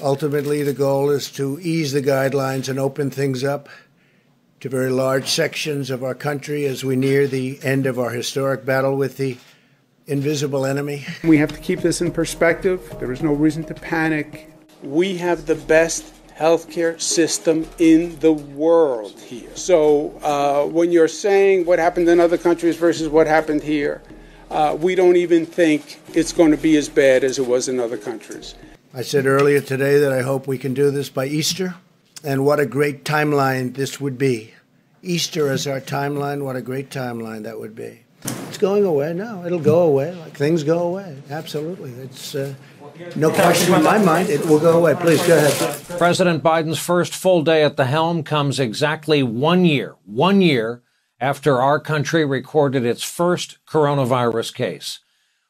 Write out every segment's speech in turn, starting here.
Ultimately, the goal is to ease the guidelines and open things up to very large sections of our country as we near the end of our historic battle with the invisible enemy. We have to keep this in perspective. There is no reason to panic. We have the best healthcare system in the world here. So uh, when you're saying what happened in other countries versus what happened here, uh, we don't even think it's going to be as bad as it was in other countries. I said earlier today that I hope we can do this by Easter, and what a great timeline this would be. Easter as our timeline, what a great timeline that would be. It's going away. No, it'll go away. Like things go away. Absolutely. It's uh, no question in my mind. It will go away. Please go ahead. President Biden's first full day at the helm comes exactly one year, one year after our country recorded its first coronavirus case.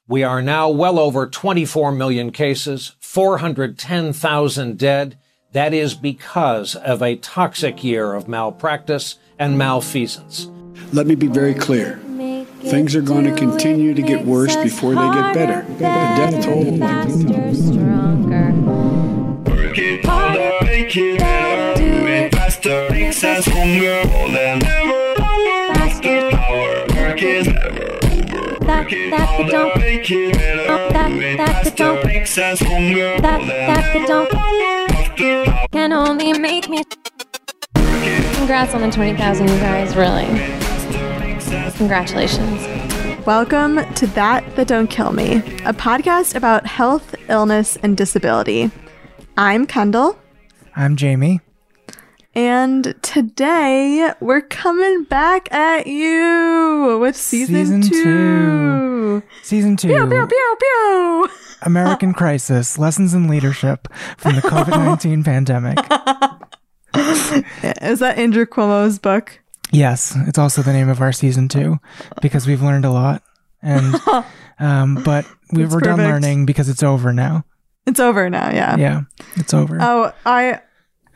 We are now well over 24 million cases, 410,000 dead. That is because of a toxic year of malpractice and malfeasance. Let me be very clear. Things are going to continue to get worse before they get better. The death toll. Make it better. Do it faster, makes us stronger. Over. That, that, don't. Make it better. That, Do it that, don't. makes us stronger. That, More that, the don't. ever. After power, Can only make me. Congrats on the 20,000, you guys, really. Congratulations. Welcome to That That Don't Kill Me, a podcast about health, illness, and disability. I'm Kendall, I'm Jamie. And today we're coming back at you with season, Season two. two. Season two. Pew, pew, pew, pew. American Crisis Lessons in Leadership from the COVID 19 pandemic. Is that Andrew Cuomo's book? Yes, it's also the name of our season two because we've learned a lot. And, um, but we were done learning because it's over now. It's over now, yeah. Yeah, it's over. Oh, I.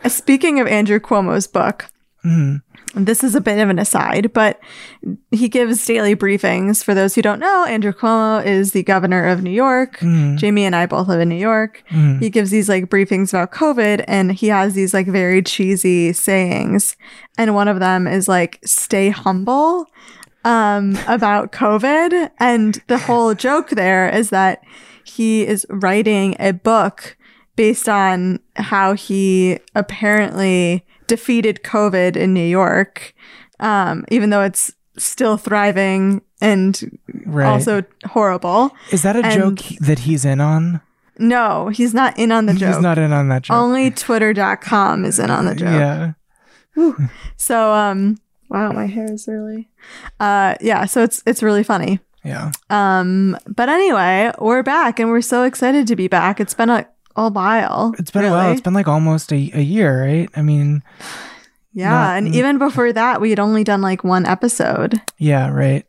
Speaking of Andrew Cuomo's book, Mhm. this is a bit of an aside, but he gives daily briefings. For those who don't know, Andrew Cuomo is the governor of New York. Mhm. Jamie and I both live in New York. Mhm. He gives these like briefings about COVID and he has these like very cheesy sayings. And one of them is like, stay humble um, about COVID. And the whole joke there is that he is writing a book based on how he apparently defeated COVID in New York, um, even though it's still thriving and Right. also horrible. Is that a and- joke that he's in on? No, he's not in on the joke. He's not in on that joke. Only twitter.com is in on the joke. Yeah. So um wow, my hair is really uh yeah, so it's it's really funny. Yeah. Um but anyway, we're back and we're so excited to be back. It's been a, a while. It's been a while. It's been like almost a, a year, right? I mean, Yeah, not- and even before that we had only done like one episode. Yeah, right.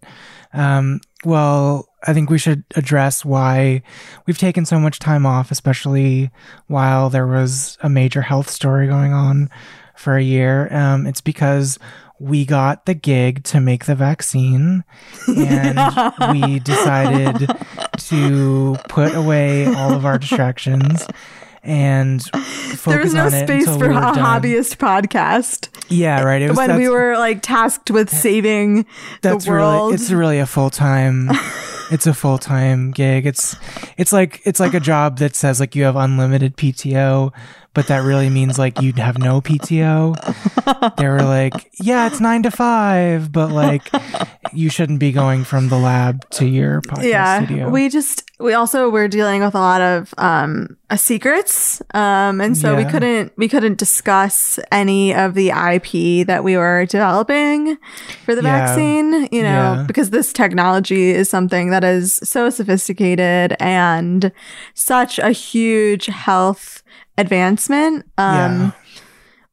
Um, well, I think we should address why we've taken so much time off, especially while there was a major health story going on for a year. Um, it's because we got the gig to make the vaccine and we decided to put away all of our distractions and focus there was no on it space for we a done. hobbyist podcast Yeah, right. It was when we were like tasked with saving that's the world. really it's really a full-time it's a full-time gig it's it's like it's like a job that says like you have unlimited pto but that really means like you'd have no pto they were like yeah it's nine to five but like you shouldn't be going from the lab to your podcast yeah studio we just we also were dealing with a lot of um uh, secrets um and so we couldn't we couldn't discuss any of the ip that we were developing for the Yeah. vaccine you know Yeah. because this technology is something that is so sophisticated and such a huge health advancement. Um Yeah.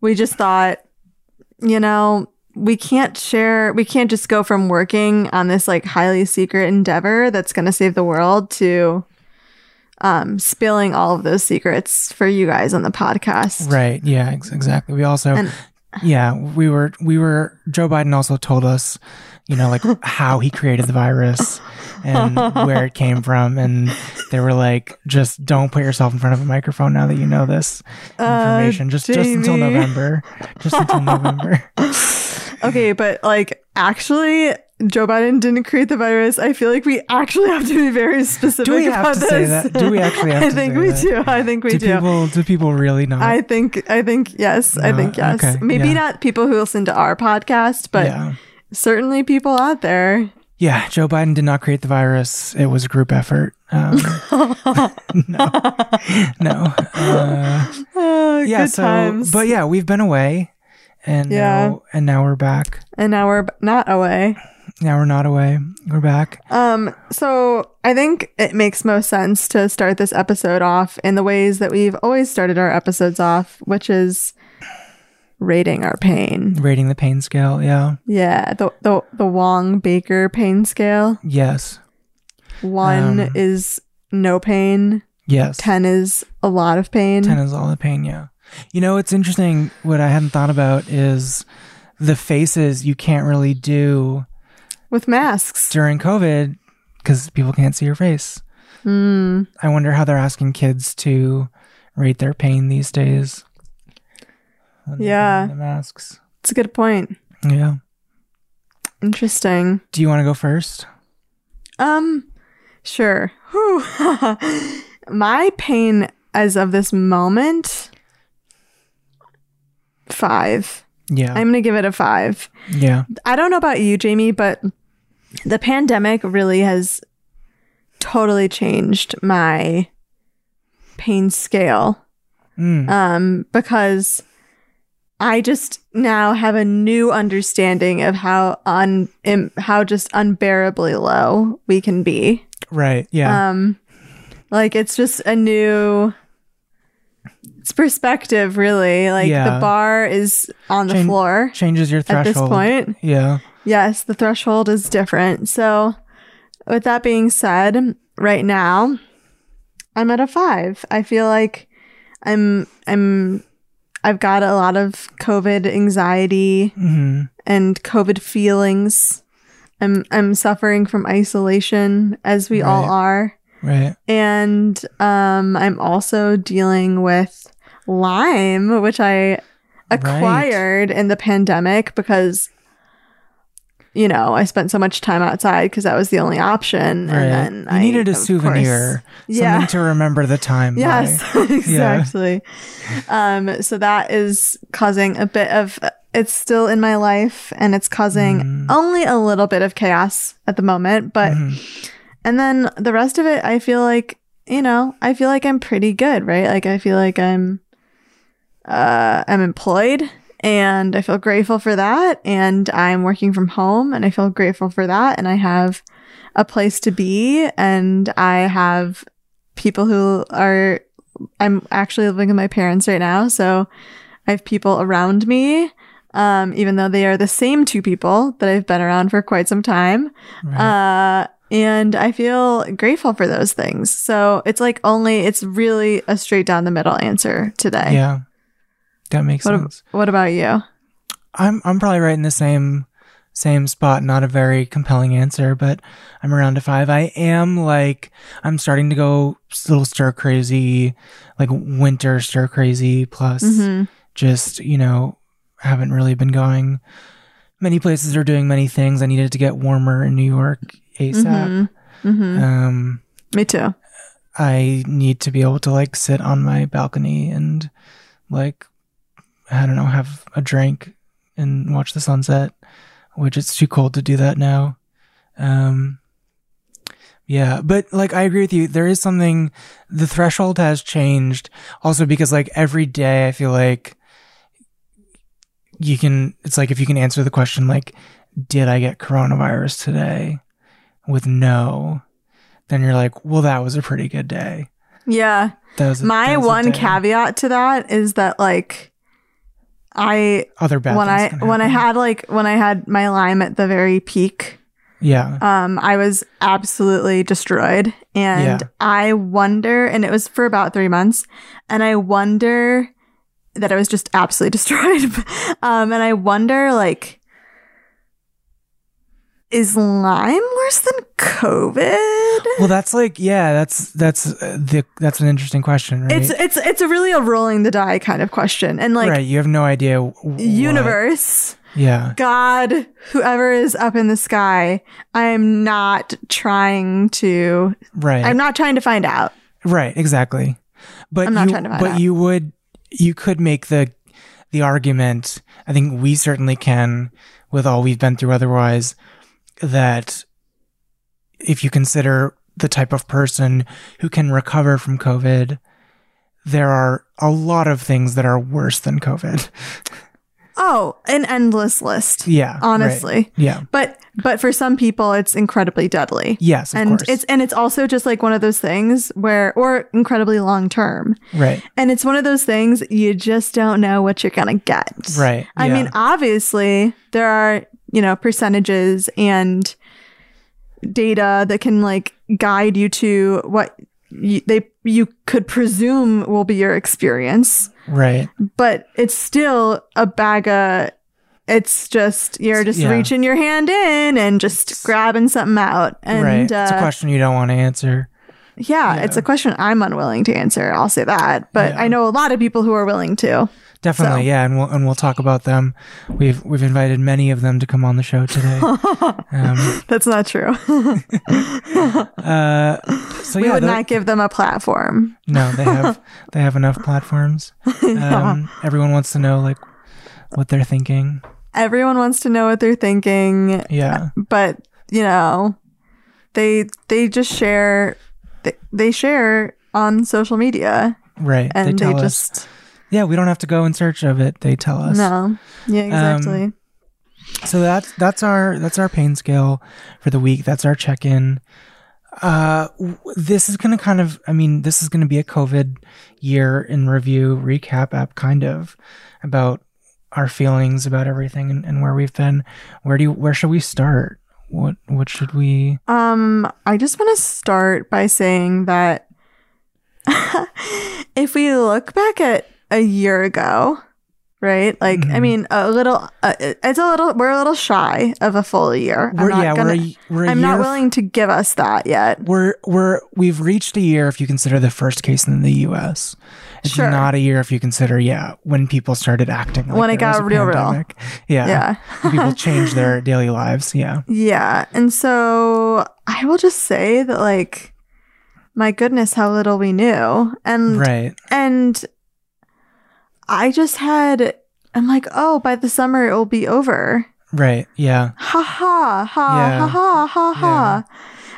we just thought you know we can't share we can't just go from working on this like highly secret endeavor that's going to save the world to um spilling all of those secrets for you guys on the podcast. Right. Yeah ex- exactly. We also And- yeah, we were we were Joe Biden also told us, you know, like how he created the virus and where it came from and they were like just don't put yourself in front of a microphone now that you know this uh, information just just until November. Just until November. Okay, but like actually, Joe Biden didn't create the virus. I feel like we actually have to be very specific Do we have about to this. say that? Do we actually have I think we that? do. I think we do do. people do people really not? I think. I think yes. I think yes. okay, Maybe yeah. not people who listen to our podcast, but yeah. Certainly people out there. Yeah, Joe Biden did not create the virus. It was a group effort. Um, no, no. Uh, Oh, yeah, good so times. but yeah, we've been away, and Yeah. now and now we're back. and now we're b- not away. Now we're not away. We're back. Um, so I think it makes most sense to start this episode off in the ways that we've always started our episodes off, which is rating our pain. Rating the pain scale. Yeah. Yeah, the the the Wong Baker pain scale. Yes. One Um, is no pain. Yes. Ten is a lot of pain. Ten is all the pain. Yeah. You know, it's interesting. What I hadn't thought about is the faces you can't really do with masks. during COVID because people can't see your face. Mm. I wonder how they're asking kids to rate their pain these days. Yeah. The masks. It's a good point. Yeah. Interesting. Do you want to go first? Um, sure. My pain as of this moment, five. Yeah. I'm gonna give it a five. yeah. I don't know about you, Jamie, but the pandemic really has totally changed my pain scale. Mm. Um, because I just now have a new understanding of how un im- how just unbearably low we can be. right. Yeah. Um, like it's just a new. It's perspective, really. Like Yeah. the bar is on the floor Changes your at this point. Yeah. Yes, the threshold is different. So, with that being said, right now, I'm at a five. I feel like I'm I'm I've got a lot of COVID anxiety hmm and COVID feelings. I'm I'm suffering from isolation, as we all are, Right. and um, I'm also dealing with Lyme, which I acquired in the pandemic because you know I spent so much time outside because that was the only option. Right. And then you I, needed a souvenir. course- yeah. Something to remember the time. by. Yes, exactly. Um, so that is causing a bit of. It's still in my life, and it's causing Mm. only a little bit of chaos at the moment. But Mhm. and then the rest of it, I feel like you know, I feel like I'm pretty good, right? Like I feel like I'm, uh, I'm employed, and I feel grateful for that, and I'm working from home, and I feel grateful for that, and I have a place to be, and I have people who are I'm actually living with my parents right now, so I have people around me. Um, even though they are the same two people that I've been around for quite some time. Right. Uh, and I feel grateful for those things. So it's like only, it's really a straight down the middle answer today. yeah. That makes What, ab- sense. what about you? I'm I'm probably right in the same same spot. Not a very compelling answer, but I'm around a five. I am like I'm starting to go a little stir crazy, like winter stir crazy. Plus, Mhm. just you know, haven't really been going. Many places are doing many things. I needed to get warmer in New York ASAP. Mhm. Mhm. Um, Me too. I need to be able to like sit on my balcony and like I don't know, have a drink and watch the sunset, which it's too cold to do that now. Um yeah, but like I agree with you. There is something the threshold has changed also because like every day I feel like you can it's like if you can answer the question like did I get coronavirus today with no then you're like, well, that was a pretty good day. Yeah. That was a, My that was one caveat to that is that like I Other bad when I when I had like when I had my Lyme at the very peak, yeah, um, I was absolutely destroyed, and Yeah. I wonder, and it was for about three months, and I wonder that I was just absolutely destroyed. um, and I wonder, like, is Lyme worse than COVID? Well, that's like yeah, that's that's uh, the that's an interesting question, right? It's it's it's a really a rolling the die kind of question, and like right, you have no idea. what- universe, Yeah. God, whoever is up in the sky, I am not trying to. Right. I'm not trying to find out. Right, exactly. But I'm not you, trying to find but out. you would you could make the the argument, I think we certainly can with all we've been through otherwise that if you consider the type of person who can recover from COVID, there are a lot of things that are worse than COVID. Oh, an endless list. Yeah, right. honestly. Yeah. But but for some people, it's incredibly deadly. Yes, and course. it's and it's also just like one of those things where, or incredibly long term. Right. And it's one of those things you just don't know what you're gonna get. Right. I yeah. mean, obviously there are you know percentages and data that can like guide you to what you, they you could presume will be your experience, right. but it's still a bag of. It's just you're just Yeah. reaching your hand in and just grabbing something out, and right. it's a uh, question you don't want to answer. yeah, it's a question I'm unwilling to answer. I'll say that, but Yeah. I know a lot of people who are willing to. Definitely, So- yeah, and we'll and we'll talk about them. We've we've invited many of them to come on the show today. um, That's not true. uh, so we yeah, would not give them a platform. no, they have they have enough platforms. Um, Everyone wants to know like what they're thinking. Everyone wants to know what they're thinking, Yeah, but you know, they they just share they, they share on social media right. and they they, tell us. Yeah, we don't have to go in search of it. They tell us. no. Yeah, exactly. So that's that's our that's our pain scale for the week. That's our check in. Uh, w- this is going to kind of, I mean, this is going to be a COVID year in review recap app, kind of about our feelings about everything and, and where we've been. Where do you, where should we start? What what should we? Um, I just want to start by saying that if we look back at a year ago, right? Like, I Mhm. mean, a little, uh, it's a little, we're a little shy of a full year. We're, I'm not yeah, gonna, we're a, we're a I'm not f- willing to give us that yet. We're we're we've reached a year if you consider the first case in the U.S. It's Sure. not a year if you consider yeah when people started acting like When it got real, real. Yeah, Yeah. People changed their daily lives. Yeah, Yeah. And so I will just say that, like, my goodness, how little we knew. And, right. and I just had, I'm like, oh, by the summer it will be over. Right. Yeah. Ha ha ha Yeah. ha ha ha ha.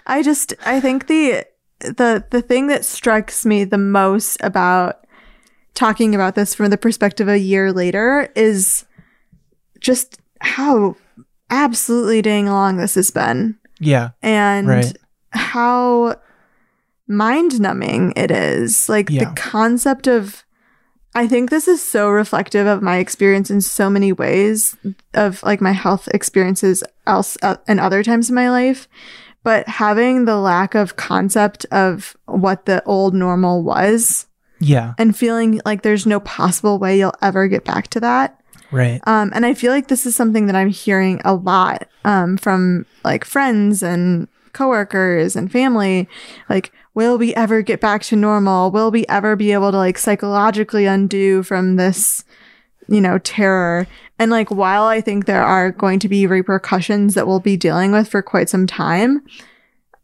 I just I think the the the thing that strikes me the most about talking about this from the perspective a year later is just how absolutely dang long this has been Yeah. and Right. how mind numbing it is. Like Yeah. the concept of, I think this is so reflective of my experience in so many ways of like my health experiences else uh, and other times in my life. But having the lack of concept of what the old normal was Yeah. and feeling like there's no possible way you'll ever get back to that. Right. Um, and I feel like this is something that I'm hearing a lot um, from like friends and coworkers and family. Like, will we ever get back to normal? Will we ever be able to like psychologically undo from this, you know, terror? And like, while I think there are going to be repercussions that we'll be dealing with for quite some time,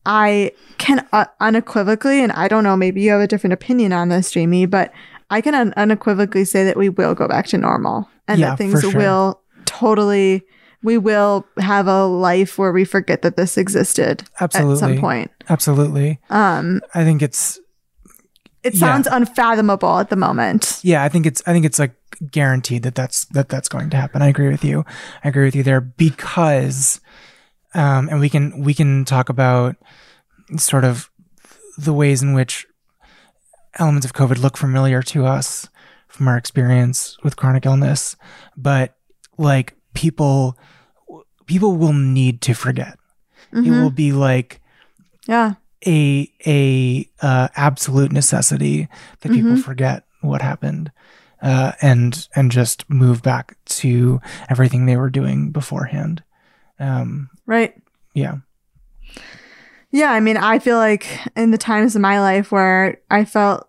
I can uh, unequivocally, and I don't know, maybe you have a different opinion on this, Jamie, but I can un- unequivocally say that we will go back to normal and Yeah, that things sure. will totally, we will have a life where we forget that this existed at some point. Absolutely. Um, I think it's it Yeah. sounds unfathomable at the moment. yeah. I think it's I think it's like guaranteed that that's that that's going to happen. I agree with you. I agree with you there because, um, and we can we can talk about sort of the ways in which elements of COVID look familiar to us from our experience with chronic illness, but like people people will need to forget. It Mhm. will be like Yeah. a a uh, absolute necessity that people Mhm. forget what happened uh, and and just move back to everything they were doing beforehand. Um, Right. yeah, Yeah, I mean, I feel like in the times of my life where I felt,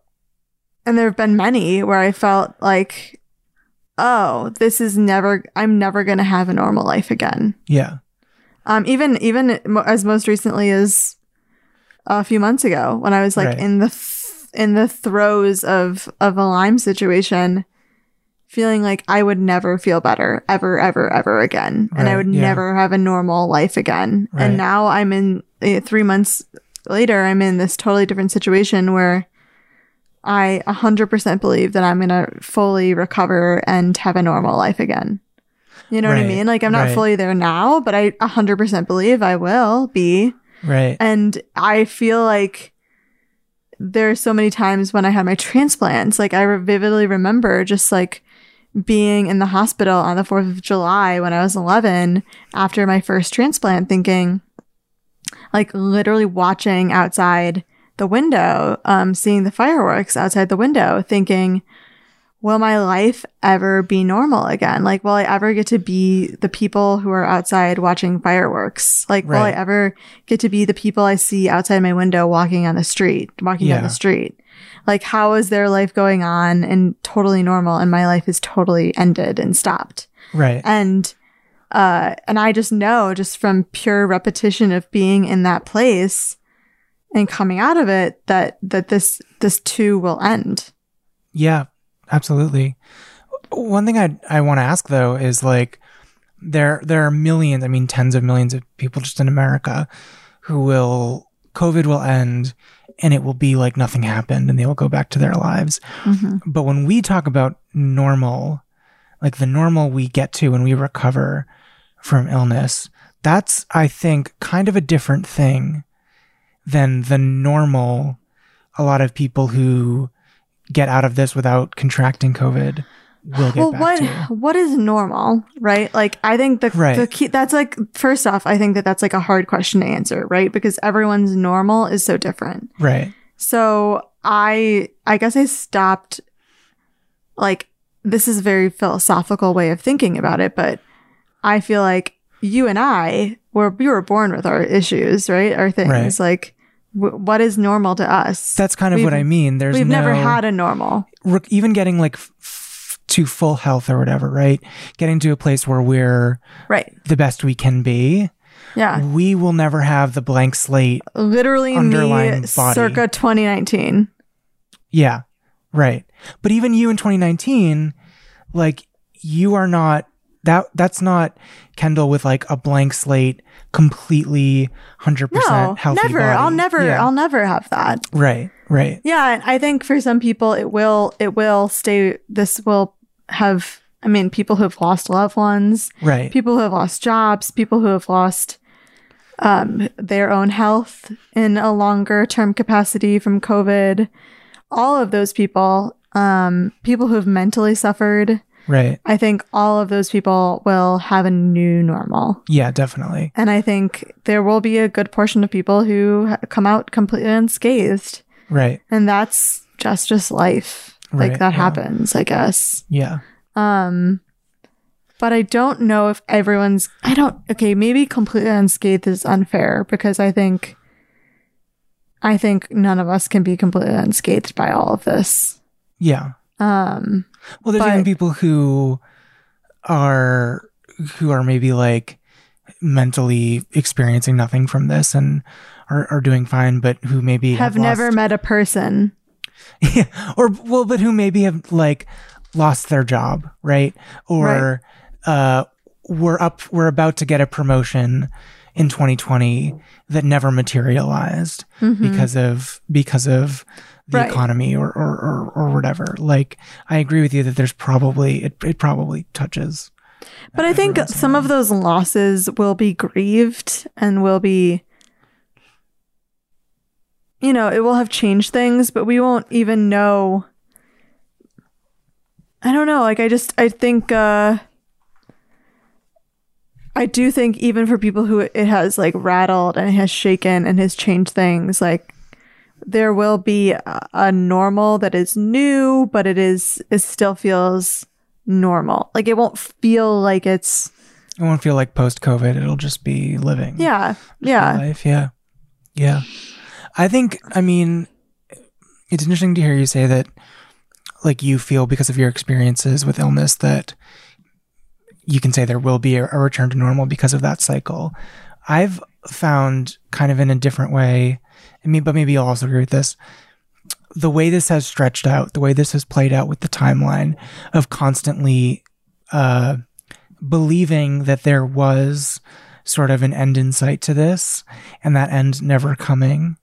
and there have been many where I felt like, oh, this is never, I'm never going to have a normal life again. yeah, Um, even even as most recently as a few months ago, when I was like Right. in the th- in the throes of of a Lyme situation, feeling like I would never feel better ever, ever, ever again, and I would yeah. never have a normal life again. Right. And now I'm in eh, three months later, I'm in this totally different situation where. I 100% believe that I'm going to fully recover and have a normal life again. You know what I mean? Like I'm not right. fully there now, but I 100% believe I will be. right, And I feel like there's so many times when I had my transplants, like I vividly remember just like being in the hospital on the 4th of July when I was 11 after my first transplant thinking like literally watching outside the window, um, seeing the fireworks outside the window, thinking, will my life ever be normal again? Like, will I ever get to be the people who are outside watching fireworks? Like, will I ever get to be the people I see outside my window walking on the street, walking down the street? Like, how is their life going on and totally normal? And my life is totally ended and stopped right, and uh and i just know just from pure repetition of being in that place and coming out of it that that this this too will end yeah, absolutely. One thing I I want to ask though is like there there are millions, I mean tens of millions of people just in America who will COVID will end and it will be like nothing happened and they will go back to their lives. Mm-hmm. But when we talk about normal, like the normal we get to when we recover from illness, that's, I think, kind of a different thing than the normal a lot of people who get out of this without contracting COVID will get well back what what is normal right like i think the, Right. the key that's like first off i think that that's like a hard question to answer right because everyone's normal is so different Right. So I I guess I stopped like this is a very philosophical way of thinking about it, but I feel like you and I were we were born with our issues, right? Our things Right. like w- what is normal to us. That's kind of what We've- I mean. There's We've never had a normal. even getting like f- to full health or whatever, right? Getting to a place where we're Right. the best we can be. Yeah. We will never have the blank slate. Literally Underlying me body. circa 2019. Yeah. Right. But even you in 2019, like you are not that that's not Kendall with like a blank slate, completely 100% No, healthy never. body. I'll never Yeah. I'll never have that. Right. Right. Yeah, I think for some people it will it will stay this will have I mean people who have lost loved ones, Right. people who have lost jobs, people who have lost um their own health in a longer term capacity from COVID. All of those people, um people who have mentally suffered, Right. I think all of those people will have a new normal. Yeah, definitely. And I think there will be a good portion of people who come out completely unscathed Right. and that's just just life Right, like that yeah. happens i guess Yeah. um but i don't know if everyone's i don't okay maybe completely unscathed is unfair because i think i think none of us can be completely unscathed by all of this Yeah. Um Well, there's But- even people who are who are maybe like mentally experiencing nothing from this and are, are doing fine, but who maybe have have, never lost- met a person. Yeah, or well, but who maybe have like lost their job, right? Or uh, we're up, we're about to get a promotion in 2020 that never materialized because of because of the Right. economy or, or or or whatever. Like, I agree with you that there's probably it it probably touches. but i think some of those losses will be grieved and will be you know it will have changed things but we won't even know i don't know like i just i think uh i do think even for people who it has like rattled and it has shaken and has changed things like there will be a, a normal that is new, but it is it still feels normal. Like it won't feel like it's It won't feel like post COVID. It'll just be living. yeah yeah life. Yeah. Yeah. I think, I mean, it's interesting to hear you say that, like, you feel because of your experiences with illness that you can say there will be a, a return to normal because of that cycle. I've found kind of in a different way, I mean, but maybe you'll also agree with this. The way this has stretched out, the way this has played out with the timeline of constantly uh, believing that there was sort of an end in sight to this and that end never coming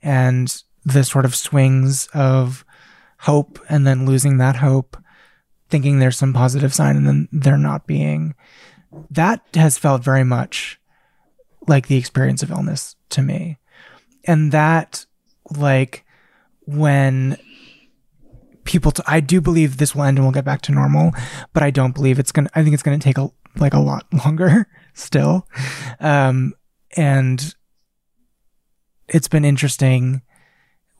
and the sort of swings of hope and then losing that hope thinking there's some positive sign and then there not being that has felt very much like the experience of illness to me and that like when people t- i do believe this will end and we'll get back to normal but i don't believe it's gonna i think it's gonna take a like a lot longer still. Um and it's been interesting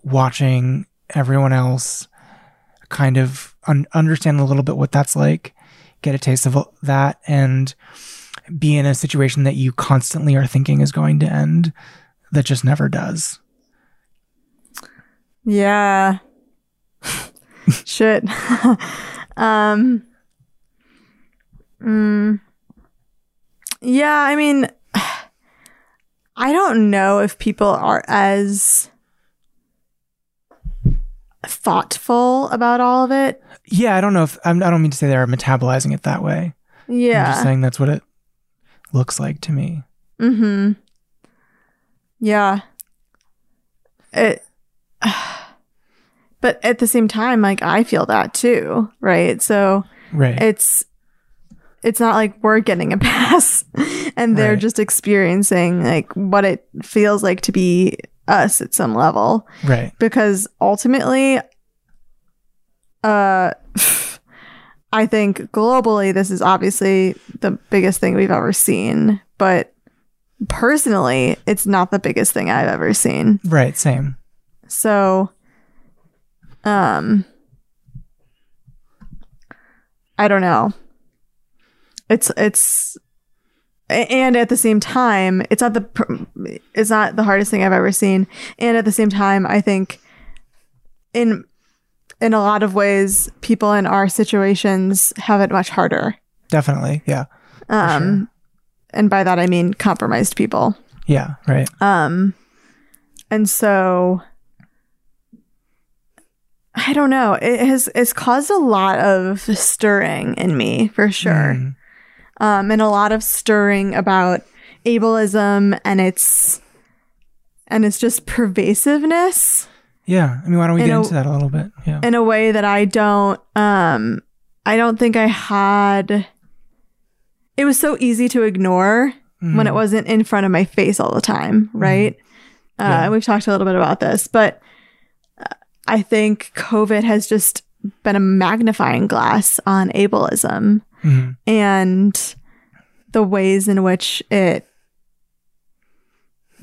watching everyone else kind of un- understand a little bit what that's like get a taste of that and be in a situation that you constantly are thinking is going to end that just never does. Yeah. Shit. Um mm, yeah i mean i don't know if people are as thoughtful about all of it. Yeah i don't know if I'm, i don't mean to say they're metabolizing it that way. Yeah. i'm just saying that's what it looks like to me. Mm-hmm yeah. It but at the same time like i feel that too right? So right. it's it's not like we're getting a pass and they're Right. just experiencing like what it feels like to be us at some level. Right. Because ultimately uh i think globally this is obviously the biggest thing we've ever seen but personally it's not the biggest thing i've ever seen right same so um I don't know. It's it's and at the same time, it's not the it's not the hardest thing I've ever seen. And at the same time, I think in in a lot of ways, people in our situations have it much harder. definitely yeah Um and by that I mean compromised people. yeah right Um, and so I don't know. It has it's caused a lot of stirring in me for sure. Mm. Um, and a lot of stirring about ableism and its and its just pervasiveness yeah i mean why don't we In get a- into that a little bit yeah in a way that I don't um I don't think I had it was so easy to ignore when it Mhm. wasn't in front of my face all the time, right? Uh, Yeah. and we've talked a little bit about this, but uh, I think COVID has just been a magnifying glass on ableism Mhm. and the ways in which it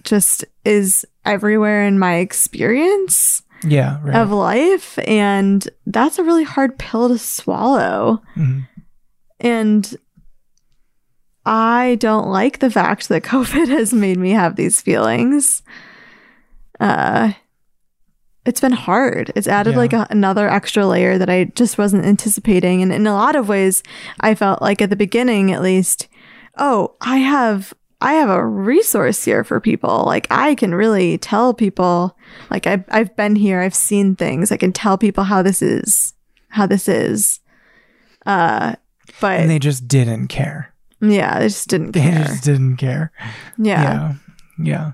just is everywhere in my experience yeah right of life and that's a really hard pill to swallow Mhm. and i don't like the fact that covid has made me have these feelings. Uh it's been hard. It's added Yeah. like a, another extra layer that i just wasn't anticipating. And in a lot of ways i felt like at the beginning at least oh i have i have a resource here for people. Like i can really tell people like I've, I've been here. I've seen things. I can tell people how this is how this is. Uh but and they just didn't care yeah they just didn't care. they just didn't care. Yeah. yeah. Yeah.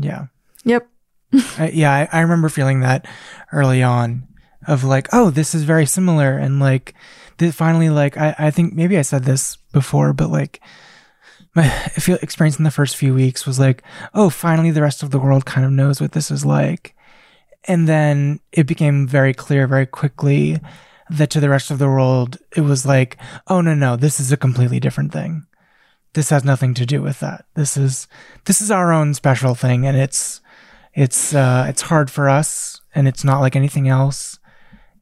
Yeah. Yep. I, yeah I, I remember feeling that early on of like oh this is very similar and like th- finally like I, I think maybe i said this before but like my feel experience in the first few weeks was like oh finally the rest of the world kind of knows what this is like. And then it became very clear very quickly that to the rest of the world it was like oh no no this is a completely different thing this has nothing to do with that this is this is our own special thing and it's it's uh, it's hard for us, and it's not like anything else,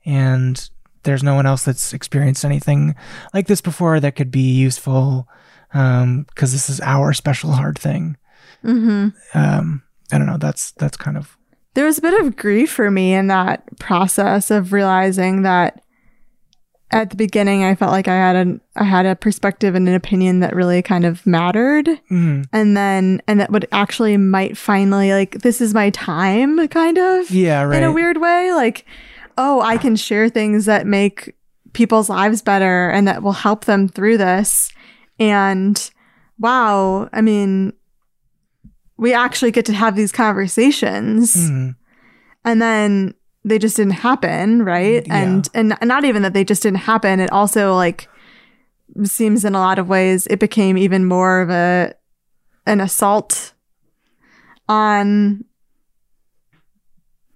and there's no one else that's experienced anything like this before that could be useful because this is our special hard thing. Mm-hmm. Um, I don't know. That's that's kind of There was a bit of grief for me in that process of realizing that at the beginning I felt like I had an I had a perspective and an opinion that really kind of mattered. Mhm. And then and that would actually might finally like this is my time kind of. yeah, right. In a weird way. Like, oh, I can share things that make people's lives better and that will help them through this. And wow, I mean we actually get to have these conversations Mhm. and then they just didn't happen right? Yeah. and and not even that they just didn't happen. It also like seems in a lot of ways it became even more of a an assault on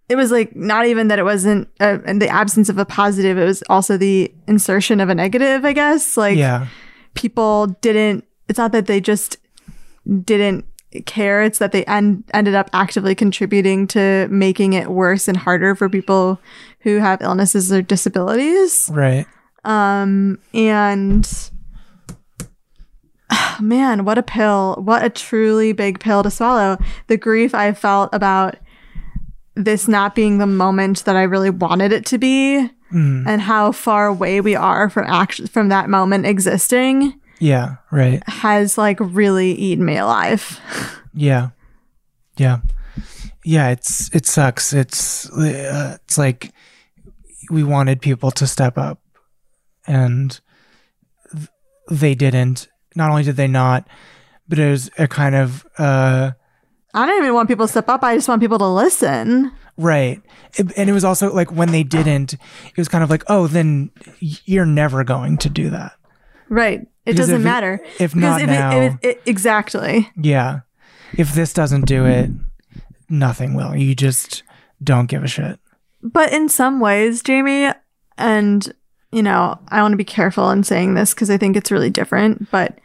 it was like not even that it wasn't uh, in the absence of a positive it was also the insertion of a negative i guess. Like yeah, people didn't it's not that they just didn't care it's that they en- ended up actively contributing to making it worse and harder for people who have illnesses or disabilities right. um and man what a pill what a truly big pill to swallow the grief i felt about this not being the moment that i really wanted it to be Mhm. and how far away we are from action from that moment existing Yeah, right. has like really eaten me alive. Yeah, yeah, yeah. It's it sucks. It's uh, it's like we wanted people to step up, and th- they didn't. Not only did they not, but it was a kind of uh, I don't even want people to step up. I just want people to listen. right. It- and it was also like when they didn't, it was kind of like, oh, then you're never going to do that. Right. It Because doesn't if matter. if not if now- it, it, it, exactly. Yeah. If this doesn't do it, nothing will. You just don't give a shit. But in some ways, Jamie, and you know, I want to be careful in saying this because I think it's really different. But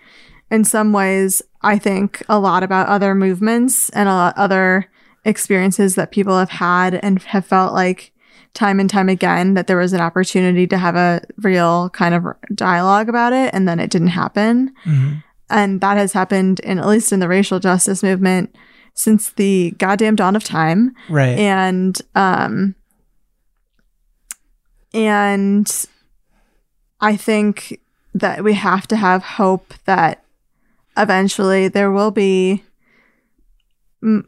in some ways, I think a lot about other movements and a lot other experiences that people have had and have felt like time and time again that there was an opportunity to have a real kind of dialogue about it and then it didn't happen. Mhm. And that has happened in at least in the racial justice movement since the goddamn dawn of time Right. and um and i think that we have to have hope that eventually there will be mm,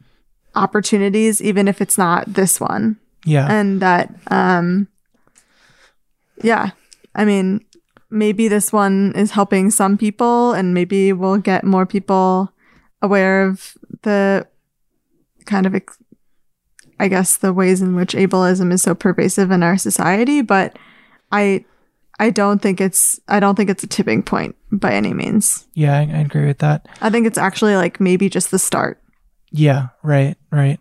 opportunities even if it's not this one yeah. and that um yeah i mean maybe this one is helping some people and maybe we'll get more people aware of the kind of i guess the ways in which ableism is so pervasive in our society but i i don't think it's i don't think it's a tipping point by any means yeah, I, I agree with that. i think it's actually like maybe just the start Yeah, right, right.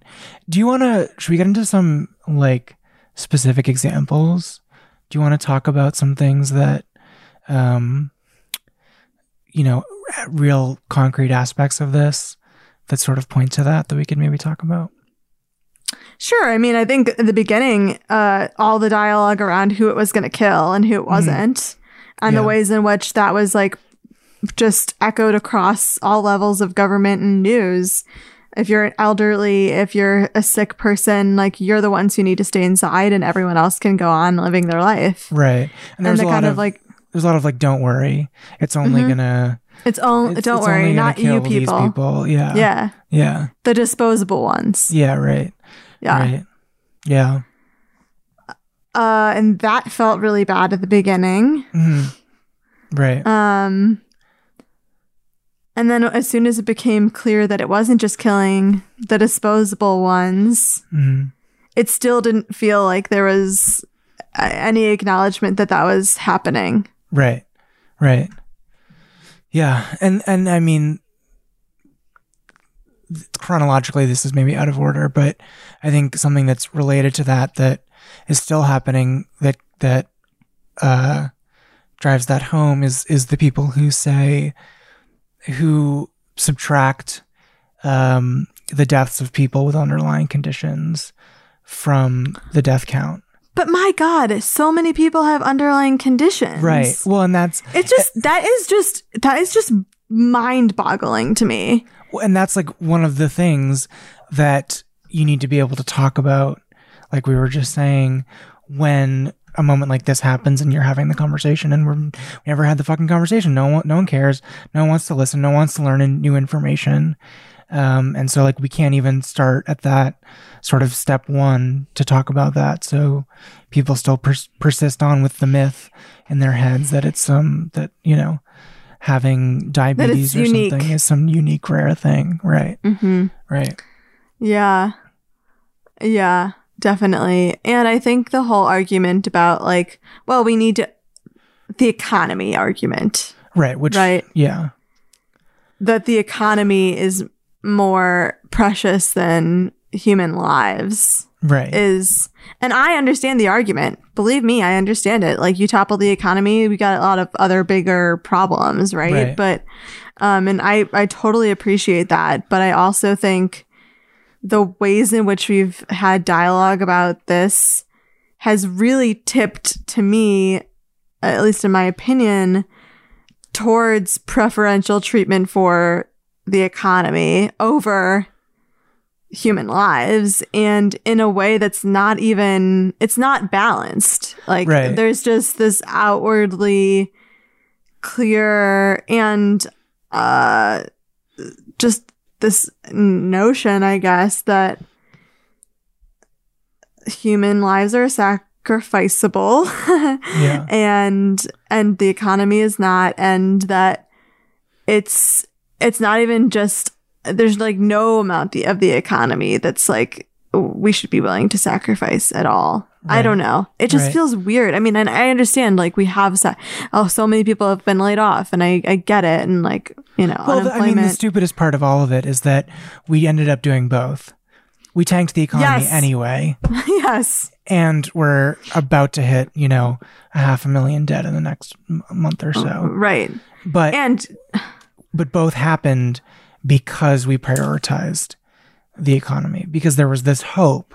Do you want to, should we get into some like specific examples? Do you want to talk about some things that, um, you know, real concrete aspects of this that sort of point to that that we could maybe talk about? Sure. I mean, I think in the beginning, uh, all the dialogue around who it was going to kill and who it wasn't, and the ways in which that was like just echoed across all levels of government and news. If you're elderly, if you're a sick person, like you're the ones who need to stay inside, and everyone else can go on living their life. Right. And And there's the a lot kind of, of like there's a lot of like, don't worry. It's only gonna, it's only it's, don't it's worry, not you people. people. Yeah. Yeah, Yeah. the disposable ones. Yeah. Right. Yeah. Right. Yeah. Uh, and that felt really bad at the beginning. Mhm. Right. Um, and then as soon as it became clear that it wasn't just killing the disposable ones, Mhm. it still didn't feel like there was any acknowledgement that that was happening. Right. Right. Yeah. And and I mean chronologically this is maybe out of order, but I think something that's related to that that is still happening that that uh drives that home is is the people who say who subtract um the deaths of people with underlying conditions from the death count. But my God, so many people have underlying conditions. Right. Well, and that's It's just that is just that is just mind boggling to me. and that's like one of the things that you need to be able to talk about like we were just saying when a moment like this happens and you're having the conversation and we're, we never had the fucking conversation. No one no one cares. No one wants to listen. No one wants to learn in- new information. Um, and so like we can't even start at that sort of step one to talk about that. So people still pers- persist on with the myth in their heads that it's some that you know having diabetes or unique. something is some unique rare thing. Right. Mm-hmm. right. Yeah. Yeah, definitely. And I think the whole argument about like, well, we need to the economy argument right which Right. yeah that the economy is more precious than human lives right is and I understand the argument. Believe me, I understand it. Like you topple the economy, we got a lot of other bigger problems, right? Right. But um and I I totally appreciate that, but I also think the ways in which we've had dialogue about this has really tipped to me at least in my opinion towards preferential treatment for the economy over human lives and in a way that's not even it's not balanced like Right. there's just this outwardly clear and uh just this notion i guess that human lives are sacrificable Yeah. and and the economy is not and that it's it's not even just there's like no amount the, of the economy that's like we should be willing to sacrifice at all. I don't know. It just Right. feels weird. I mean, and I understand like we have sa- oh so many people have been laid off and I I get it and like, you know, well the- i mean the stupidest part of all of it is that we ended up doing both we tanked the economy Yes. anyway yes. and we're about to hit you know a half a million dead in the next m- month or so Right. but And but both happened because we prioritized the economy because there was this hope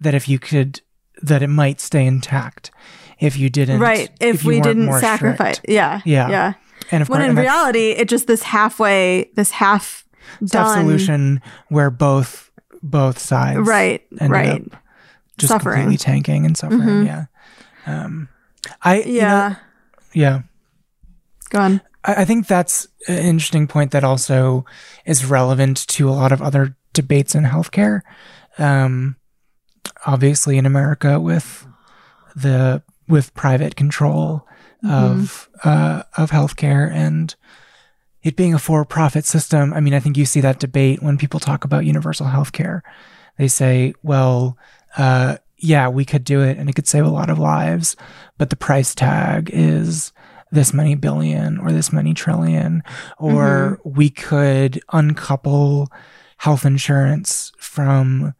that if you could that it might stay intact if you didn't right, if, you we didn't sacrifice. strict. Yeah. Yeah. Yeah. and of When course in reality, it just this halfway, this half done solution where both both sides Right, right. just Suffering. completely tanking and suffering Mhm. yeah um i you know, Yeah. yeah Go on. I, I think that's an interesting point that also is relevant to a lot of other debates in healthcare um obviously in america with the with private control of uh of healthcare and it being a for-profit system. I mean i think you see that debate when people talk about universal healthcare. They say well uh yeah we could do it and it could save a lot of lives but the price tag is this many billion or this many trillion or we could uncouple health insurance from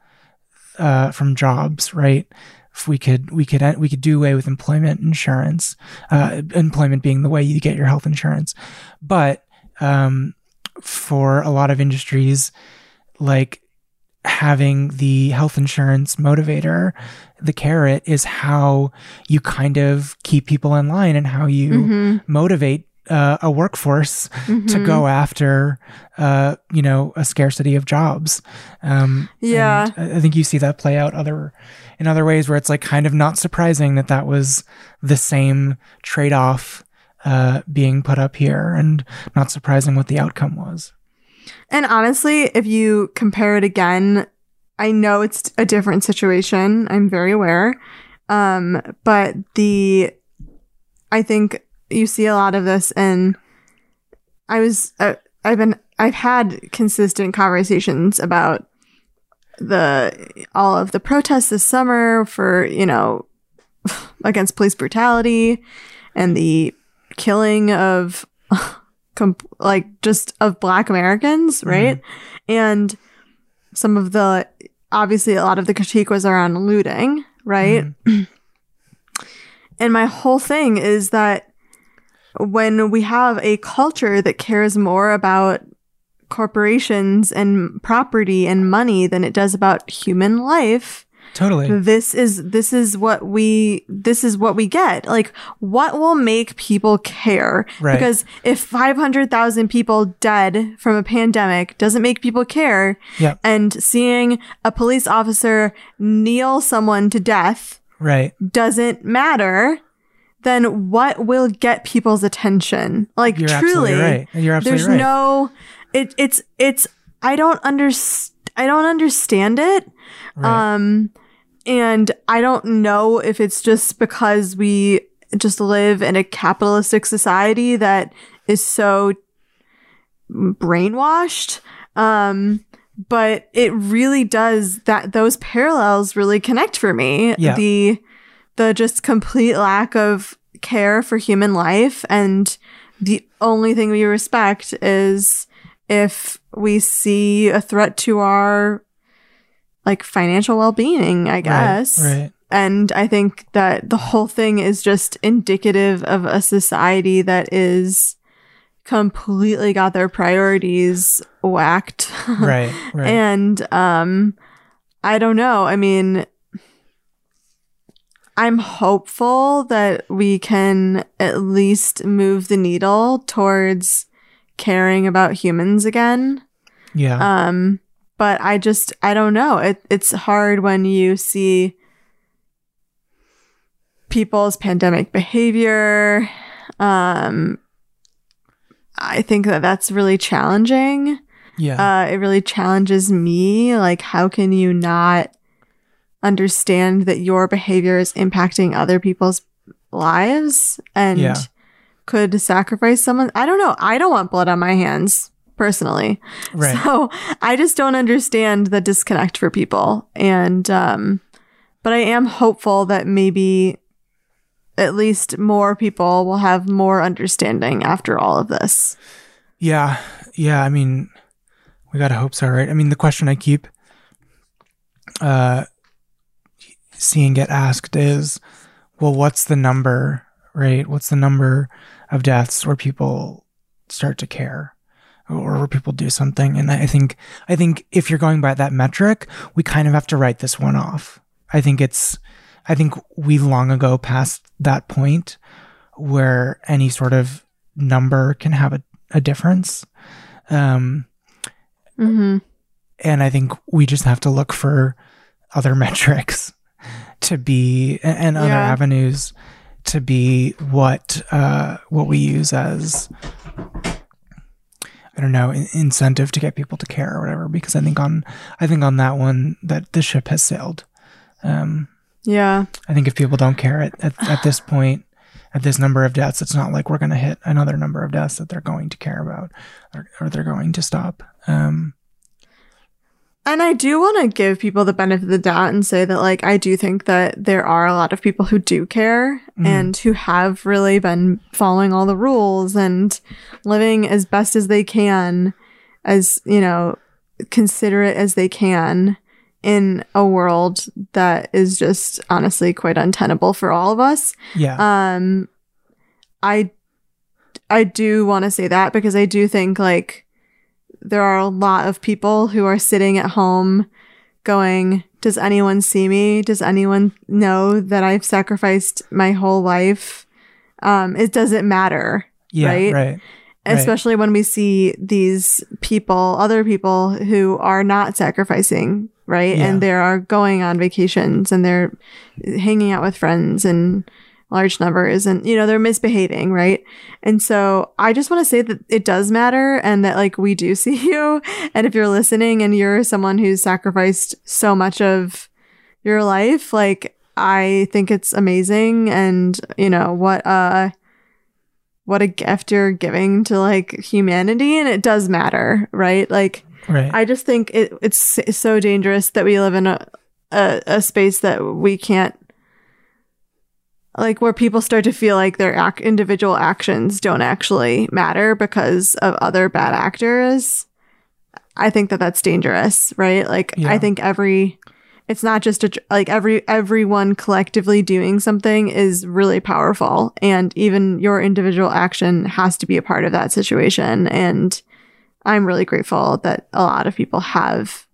uh, from jobs, right? If we could, we could, we could do away with employment insurance, uh, employment being the way you get your health insurance. But, um, for a lot of industries, like having the health insurance motivator, the carrot is how you kind of keep people in line and how you Mm-hmm. motivate uh, a workforce to go after, uh, you know, a scarcity of jobs. Um, Yeah. I think you see that play out other in other ways where it's like kind of not surprising that that was the same trade off uh, being put up here, and not surprising what the outcome was. And honestly, if you compare it again, I know it's a different situation. I'm very aware. Um, but the, I think you see a lot of this and I was, uh, I've been, I've had consistent conversations about the, all of the protests this summer for, you know, against police brutality and the killing of com- like just of black Americans, right? And some of the obviously a lot of the critique was around looting, right? and my whole thing is that when we have a culture that cares more about corporations and property and money than it does about human life Totally. this is this is what we this is what we get like what will make people care Right. because if 500,000 people dead from a pandemic doesn't make people care Yep. and seeing a police officer kneel someone to death Right. doesn't matter then what will get people's attention like You're truly absolutely right. You're absolutely there's right. no it it's it's i don't underst i don't understand it Right. um and i don't know if it's just because we just live in a capitalistic society that is so brainwashed um but it really does that those parallels really connect for me Yeah. the the just complete lack of care for human life and the only thing we respect is if we see a threat to our like financial well-being i guess Right. and i think that the whole thing is just indicative of a society that is completely got their priorities whacked Right. Right. and um i don't know i mean i'm hopeful that we can at least move the needle towards caring about humans again yeah. um but i just i don't know it, it's hard when you see people's pandemic behavior um i think that that's really challenging yeah. uh, it really challenges me. Like, how can you not understand that your behavior is impacting other people's lives and Yeah. could sacrifice someone? I don't know. I don't want blood on my hands personally. right. So I just don't understand the disconnect for people. And, um, but I am hopeful that maybe at least more people will have more understanding after all of this. Yeah, yeah. I mean, we gotta hope so, right? I mean, the question I keep uh, seeing get asked is, well, what's the number, right? What's the number of deaths where people start to care, or where people do something? And I think, I think if you're going by that metric, we kind of have to write this one off. I think it's, I think we long ago passed that point where any sort of number can have a, a difference. Um, Mm-hmm. and I think we just have to look for other metrics to be and, other Yeah. avenues to be what uh, what we use as I don't know in- incentive to get people to care or whatever. Because I think on I think on that one that the ship has sailed. Um, Yeah. I think if people don't care at, at, at this point, at this number of deaths, it's not like we're going to hit another number of deaths that they're going to care about or, or they're going to stop. Um, And I do want to give people the benefit of the doubt and say that, like, I do think that there are a lot of people who do care Mhm. and who have really been following all the rules and living as best as they can, as, you know, considerate as they can in a world that is just honestly quite untenable for all of us. yeah. Um, I, I do want to say that because I do think like there are a lot of people who are sitting at home going, does anyone see me? Does anyone know that I've sacrificed my whole life? Um, it doesn't matter. yeah. right? Right. Especially when we see these people, other people who are not sacrificing, right? Yeah. And they are going on vacations and they're hanging out with friends in large numbers and, you know, they're misbehaving, right? And so I just want to say that it does matter and that like we do see you. And if you're listening and you're someone who's sacrificed so much of your life, like I think it's amazing. And, you know, what, uh, what a gift you're giving to like humanity and it does matter right like Right. i just think it, it's so dangerous that we live in a, a a space that we can't like where people start to feel like their ac- individual actions don't actually matter because of other bad actors i think that that's dangerous right like Yeah. i think every it's not just a, like every everyone collectively doing something is really powerful and even your individual action has to be a part of that situation and I'm really grateful that a lot of people have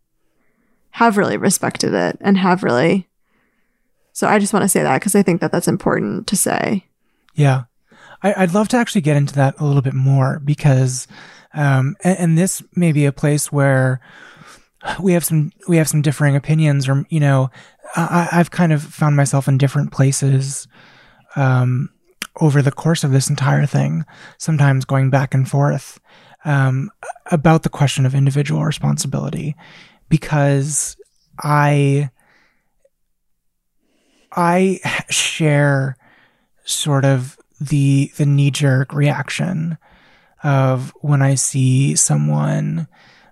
have really respected it and have really so I just want to say that because I think that that's important to say. Yeah. I, would love to actually get into that a little bit more because, um, and, and, this may be a place where we have some we have some differing opinions, or you know, I, have kind of found myself in different places um, over the course of this entire thing. Sometimes going back and forth um, about the question of individual responsibility, because I I share sort of the the knee jerk reaction of when I see someone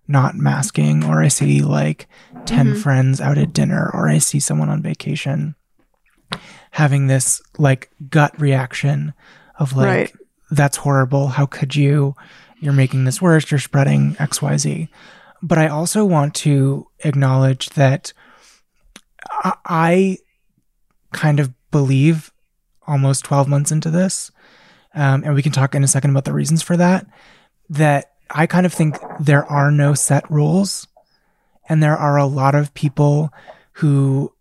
not masking or I see like 10 mm-hmm. friends out at dinner or I see someone on vacation having this like gut reaction of like right. that's horrible how could you you're making this worse you're spreading xyz but I also want to acknowledge that I kind of believe almost 12 months into this, um, and we can talk in a second about the reasons for that, that I kind of think there are no set rules. And there are a lot of people who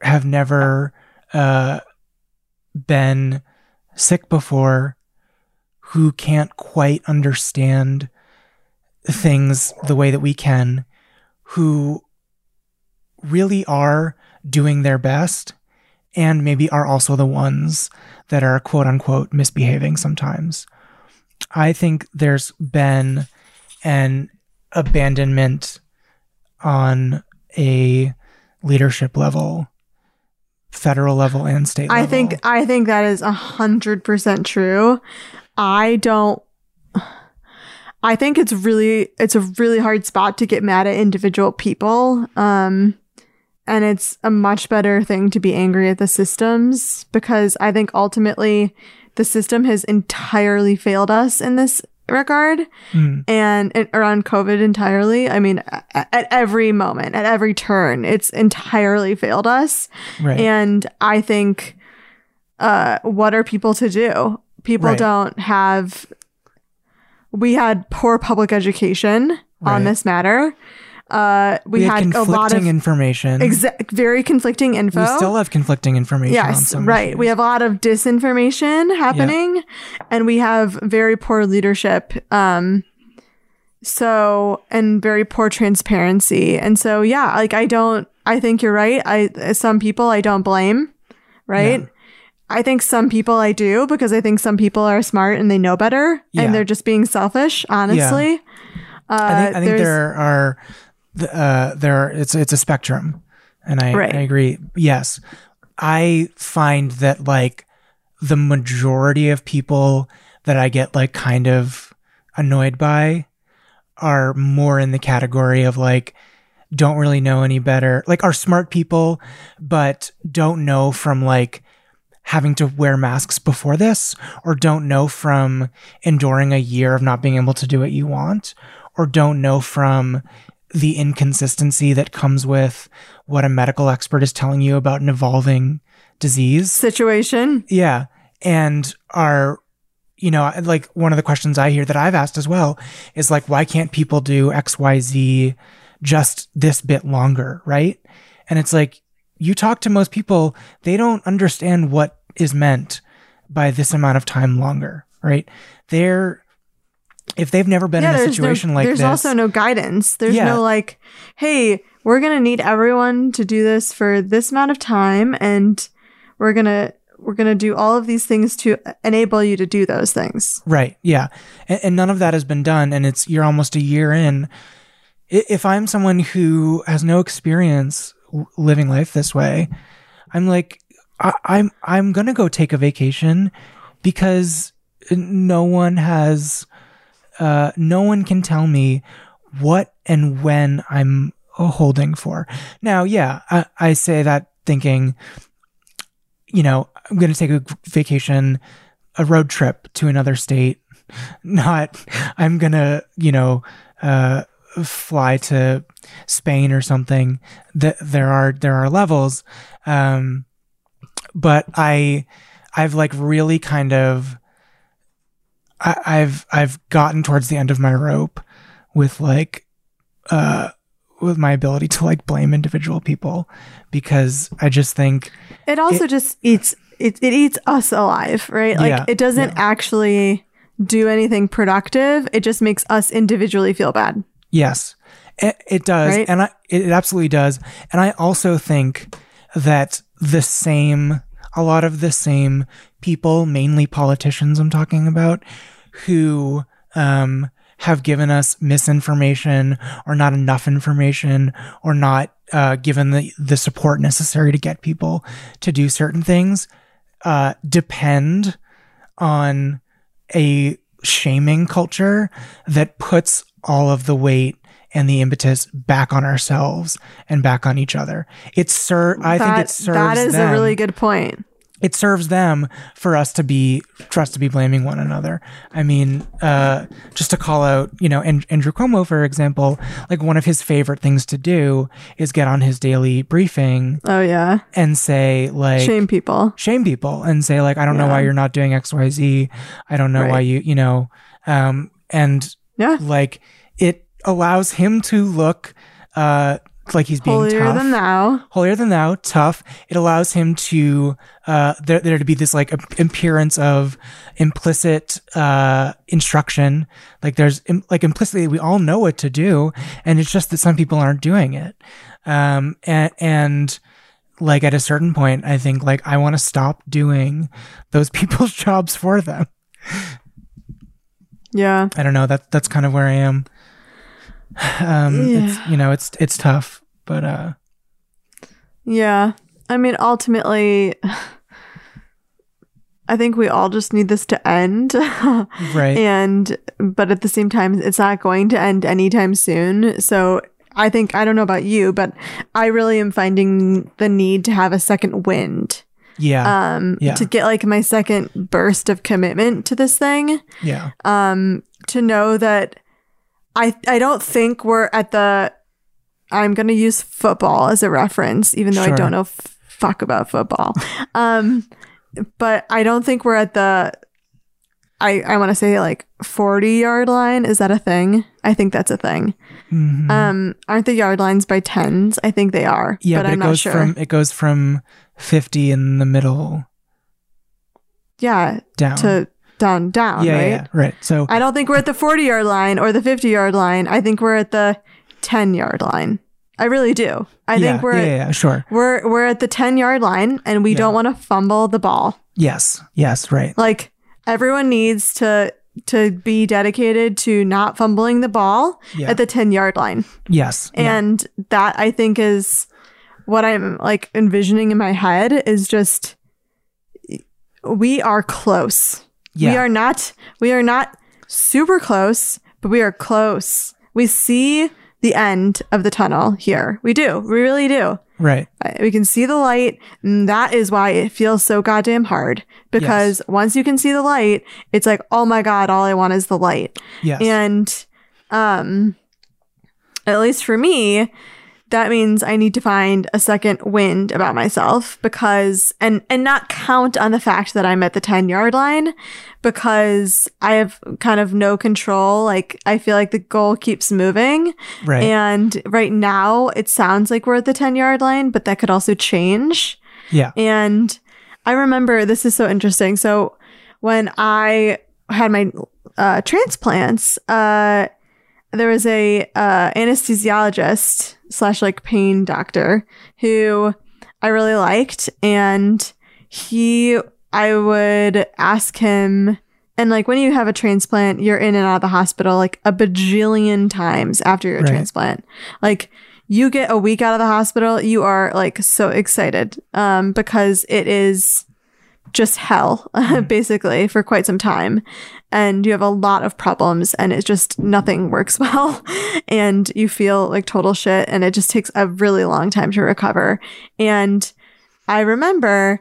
have never uh, been sick before who can't quite understand things the way that we can, who really are doing their best and maybe are also the ones that are quote unquote misbehaving sometimes. I think there's been an abandonment on a leadership level federal level and state level. I think I think that is a hundred percent true. I don't I think it's really it's a really hard spot to get mad at individual people. Um and it's a much better thing to be angry at the systems because I think ultimately the system has entirely failed us in this regard mm. and, and, around COVID entirely. I mean, at, at, every moment, at every turn, it's entirely failed us. Right. And I think, uh, what are people to do? People right. don't have, we had poor public education right. on this matter. Uh, we, we had, had a lot of information. Exa- very conflicting info. We still have conflicting information. Yes, right. Issues. We have a lot of disinformation happening, yeah. and we have very poor leadership. Um, so and very poor transparency, and so yeah, like I don't. I think you're right. I some people I don't blame, right? Yeah. I think some people I do because I think some people are smart and they know better yeah. and they're just being selfish, honestly. Uh, I think, I think there are uh, there it's it's a spectrum, and I, right. I agree. Yes, I find that like the majority of people that I get like kind of annoyed by are more in the category of like don't really know any better, like are smart people, but don't know from like having to wear masks before this, or don't know from enduring a year of not being able to do what you want, or don't know from the inconsistency that comes with what a medical expert is telling you about an evolving disease situation. Yeah. And are, you know, like one of the questions I hear that I've asked as well is like, why can't people do XYZ just this bit longer? Right. And it's like, you talk to most people, they don't understand what is meant by this amount of time longer. Right. They're, if they've never been yeah, in a situation no, like there's this, also no guidance. There's yeah. no like, hey, we're gonna need everyone to do this for this amount of time, and we're gonna we're gonna do all of these things to enable you to do those things. Right. Yeah. And, and none of that has been done, and it's you're almost a year in. If I'm someone who has no experience living life this way, I'm like, I, I'm I'm gonna go take a vacation because no one has uh, no one can tell me what and when I'm holding for. Now, yeah, I, I say that thinking, you know, I'm going to take a vacation, a road trip to another state, not I'm going to, you know, uh, fly to Spain or something. That there are there are levels, um, but I I've like really kind of I, have I've gotten towards the end of my rope with like uh with my ability to like blame individual people because I just think It also It- just eats it, it eats us alive, right? Like Yeah, it doesn't yeah. actually do anything productive. It just makes us individually feel bad. Yes, it, it does, Right? and I, it absolutely does. And I also think that the same, a lot of the same people, mainly politicians, I'm talking about, who um, have given us misinformation or not enough information or not uh, given the the support necessary to get people to do certain things, uh, depend on a shaming culture that puts all of the weight and the impetus back on ourselves and back on each other. It ser- I think it serves that is them, a really good point. It serves them for us to be for us to be blaming one another. I mean, uh, just to call out, you know, and Andrew Cuomo, for example, like one of his favorite things to do is get on his daily briefing Oh yeah. and say like Shame people. shame people and say like i don't know why you're not doing xyz i don't know why you you know um and Yeah. like it allows him to look uh like he's being Holier tough. than thou. holier than thou tough. It allows him to uh there, there to be this like appearance of implicit uh instruction. Like there's im- like implicitly we all know what to do and it's just that some people aren't doing it. Um and and like at a certain point i think like i want to stop doing those people's jobs for them. Yeah. i don't know that that's kind of where i am um it's you know it's it's tough but uh Yeah. I mean, ultimately, I think we all just need this to end. right And, but at the same time, it's not going to end anytime soon. So I think, I don't know about you, but I really am finding the need to have a second wind. yeah Um, Yeah. to get like my second burst of commitment to this thing. yeah um to know that i i don't think we're at the i'm going to use football as a reference even though i don't know f- fuck about football. Um but i don't think we're at the i i want to say like 40 yard line. Is that a thing? I think that's a thing. Mhm. um aren't the yard lines by tens? I think they are yeah but, but, i'm it not goes sure. from it goes from 50 in the middle yeah. down. to down down yeah, right yeah, right so I don't think we're at the 40 yard line or the 50 yard line. I think we're at the 10 yard line. I really do. I yeah, think we're yeah, yeah, sure we're we're at the 10 yard line and we Yeah. don't want to fumble the ball. yes yes right Like everyone needs to to be dedicated to not fumbling the ball at the 10 yard line. yes. And that I think is what I'm like envisioning in my head is just we are close. We are not we are not super close, but we are close. We see the end of the tunnel here. We do. We really do. right We can see the light, and that is why it feels so goddamn hard. Because once you can see the light, it's like, oh my god, all I want is the light. yes And um at least for me, that means I need to find a second wind about myself because and and not count on the fact that I'm at the 10 yard line because I have kind of no control. Like I feel like the goal keeps moving. right And right now it sounds like we're at the 10 yard line, but that could also change. yeah And I remember this is so interesting. So when I had my uh, transplants, uh, there was a uh, anesthesiologist slash like pain doctor who I really liked, and he I would ask him. And like when you have a transplant, you're in and out of the hospital like a bajillion times after your Right. transplant. Like you get a week out of the hospital, you are like so excited um, because it is just hell, basically, for quite some time. And you have a lot of problems, and it just nothing works well. and you feel like total shit, and it just takes a really long time to recover. And I remember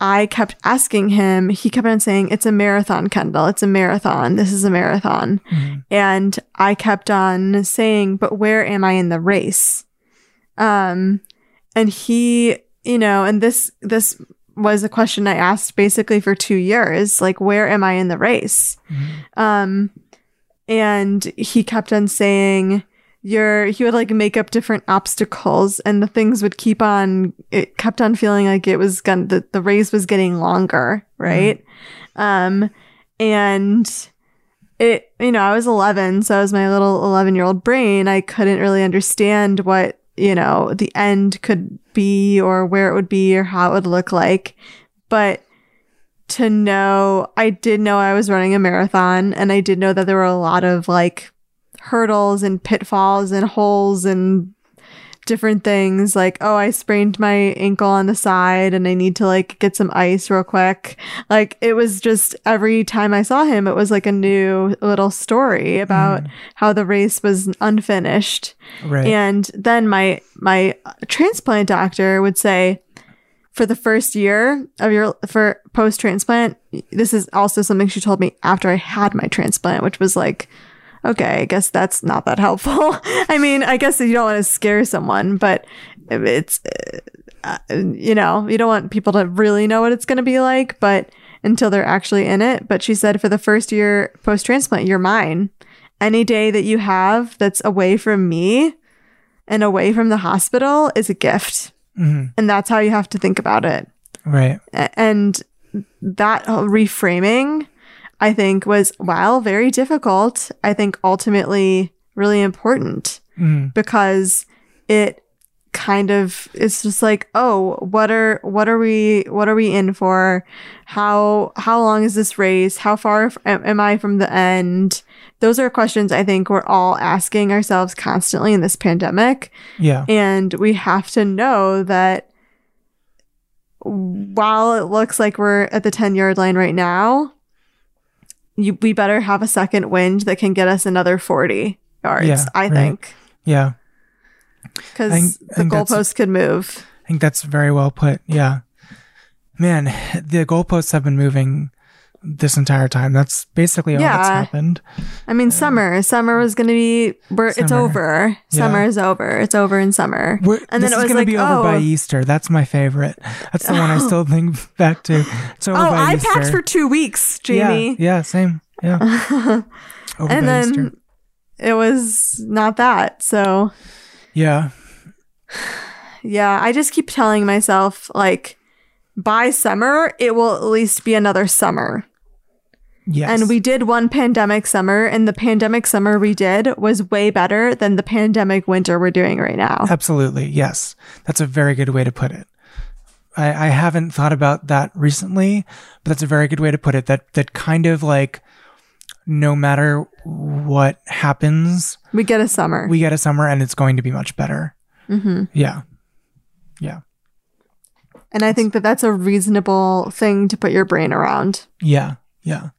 I kept asking him, he kept on saying, It's a marathon, Kendall. It's a marathon. This is a marathon. Mhm. And I kept on saying, But where am I in the race? Um, and he, you know, and this, this was a question I asked basically for two years. Like, where am I in the race? Um, and he kept on saying you're he would like make up different obstacles and the things would keep on it kept on feeling like it was gonna the, the race was getting longer right um and it you know i was 11 so i was my little 11 year old brain i couldn't really understand what you know the end could be or where it would be or how it would look like. But to know I did know I was running a marathon and I did know that there were a lot of like hurdles and pitfalls and holes and different things like oh I sprained my ankle on the side and I need to like get some ice real quick. Like it was just every time I saw him it was like a new little story about mm. how the race was unfinished. Right. and then my my transplant doctor would say for the first year of your for post transplant, this is also something she told me after I had my transplant, which was like, okay, I guess that's not that helpful. I mean, I guess you don't want to scare someone, but it's uh, you know, you don't want people to really know what it's going to be like, but until they're actually in it. But she said for the first year post transplant, you're mine. Any day that you have that's away from me and away from the hospital is a gift. Mhm. And that's how you have to think about it. Right. And that reframing, I think, was, while very difficult, I think ultimately really important Mhm. because it kind of it's just like oh what are what are we what are we in for? How how long is this race? How far f- am, am i from the end? Those are questions i think we're all asking ourselves constantly in this pandemic. Yeah. and we have to know that while it looks like we're at the 10 yard line right now, you, we better have a second wind that can get us another 40 yards, Yeah, I right. think, Yeah. because I think- I the think that's- goalpost could move. I think that's very well put. Yeah. Man, the goalposts have been moving this entire time. That's basically all that's happened. I mean, summer. Summer was going to be where it's Summer. over. Yeah. Summer is over. It's over in summer. We're, and this then it was going like, to be over oh, by Easter. That's my favorite. That's the one I oh. still think back to. It's over oh, by I Easter. packed for two weeks, Jamie. Yeah, yeah same. Yeah. over and by then Easter. it was not that. So Yeah. Yeah, I just keep telling myself like by summer it will at least be another summer. Yes. And we did one pandemic summer and the pandemic summer we did was way better than the pandemic winter we're doing right now. Absolutely. Yes. That's a very good way to put it. I, I haven't thought about that recently, but that's a very good way to put it. That that kind of like no matter what happens, We get a summer. we get a summer and it's going to be much better. hmm Yeah. Yeah. And I think that that's a reasonable thing to put your brain around. Yeah. Yeah.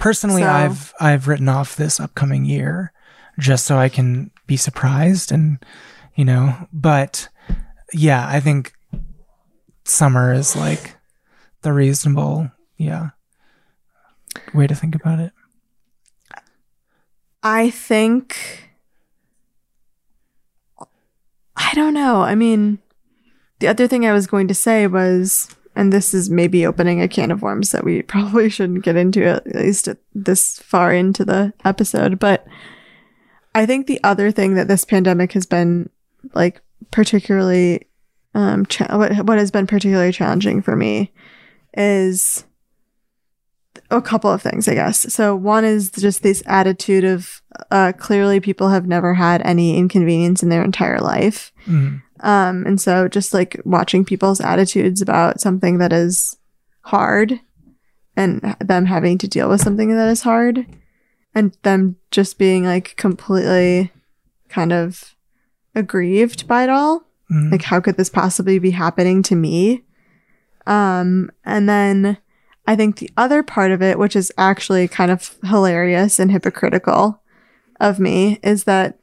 Personally, So- I've I've written off this upcoming year just so I can be surprised and you know, but yeah, I think summer is like the reasonable, yeah, way to think about it. I think I don't know. I mean, the other thing I was going to say was and this is maybe opening a can of worms that we probably shouldn't get into at least this far into the episode, but I think the other thing that this pandemic has been like particularly um cha- what what has been particularly challenging for me is a couple of things, I guess. So one is just this attitude of uh, clearly people have never had any inconvenience in their entire life. Mm. Um, and so just like watching people's attitudes about something that is hard and them having to deal with something that is hard and them just being like completely kind of aggrieved by it all. Mm. Like, how could this possibly be happening to me? Um, and then I think the other part of it, which is actually kind of hilarious and hypocritical of me, is that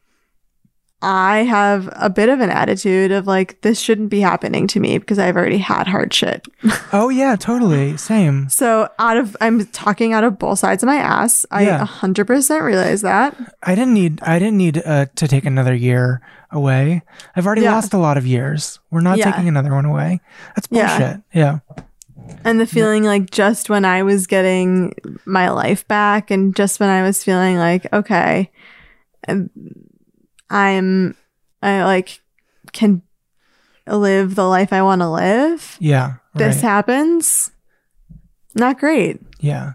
I have a bit of an attitude of like, this shouldn't be happening to me because I've already had hard shit. Oh yeah, totally. Same. So, out of, I'm talking out of both sides of my ass. I Yeah. 100% realize that. I didn't need I didn't need uh, to take another year away. I've already Yeah. lost a lot of years. We're not Yeah. taking another one away. That's bullshit. Yeah. And the feeling like just when I was getting my life back and just when I was feeling like, okay, um, I'm, I like can live the life I want to live. Yeah. This right. happens. Not great. Yeah.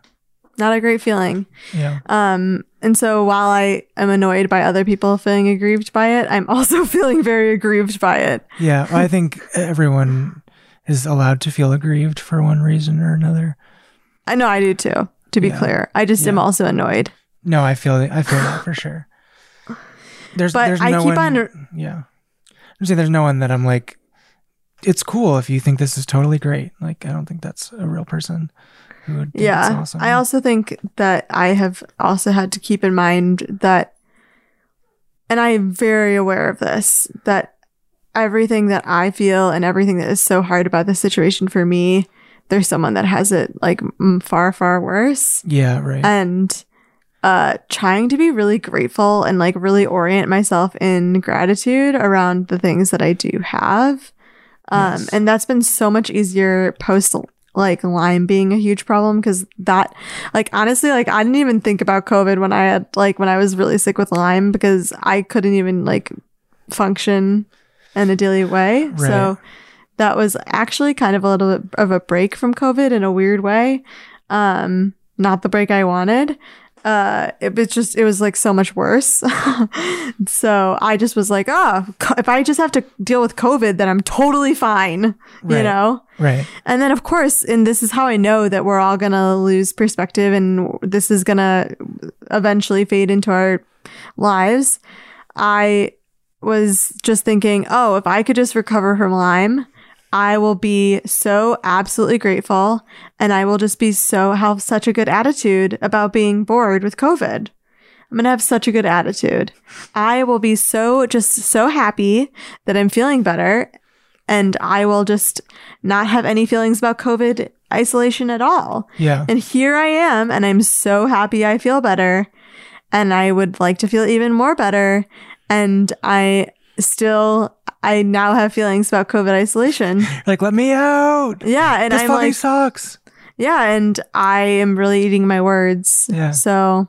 Not a great feeling. Yeah. Um, and so while I am annoyed by other people feeling aggrieved by it, I'm also feeling very aggrieved by it. Yeah. I think everyone is allowed to feel aggrieved for one reason or another. I know I do too, to be Yeah. clear. I just am also annoyed. No, I feel I feel that for sure. There's But there's I no keep one, on- Yeah. I'm saying there's no one that I'm like it's cool if you think this is totally great. Like I don't think that's a real person who would Yeah. awesome. I also think that I have also had to keep in mind that, and I am very aware of this, that everything that I feel and everything that is so hard about the situation for me, there's someone that has it like far, far worse. Yeah, right. And, uh, trying to be really grateful and like really orient myself in gratitude around the things that I do have. Um, Yes. and that's been so much easier post like Lyme being a huge problem because that, like, honestly, like, I didn't even think about COVID when I had, like, when I was really sick with Lyme because I couldn't even, like, function in a daily way. So that was actually kind of a little bit of a break from COVID in a weird way. Um, not the break I wanted. Uh, it was just, it was like so much worse. so I just was like, oh, if I just have to deal with COVID, then I'm totally fine, you know? right. And then, of course, and this is how I know that we're all to lose perspective and this is to eventually fade into our lives. I was just thinking, oh, if I could just recover from Lyme, I will be so absolutely grateful and I will just be so have such a good attitude about being bored with COVID. I'm going to have such a good attitude. I will be so just so happy that I'm feeling better and I will just not have any feelings about COVID isolation at all. Yeah. And here I am, and I'm so happy I feel better. And I would like to feel even more better. And I still, I now have feelings about COVID isolation. like let me out. Yeah. And this I'm fucking like, sucks. yeah. And I am really eating my words. Yeah. So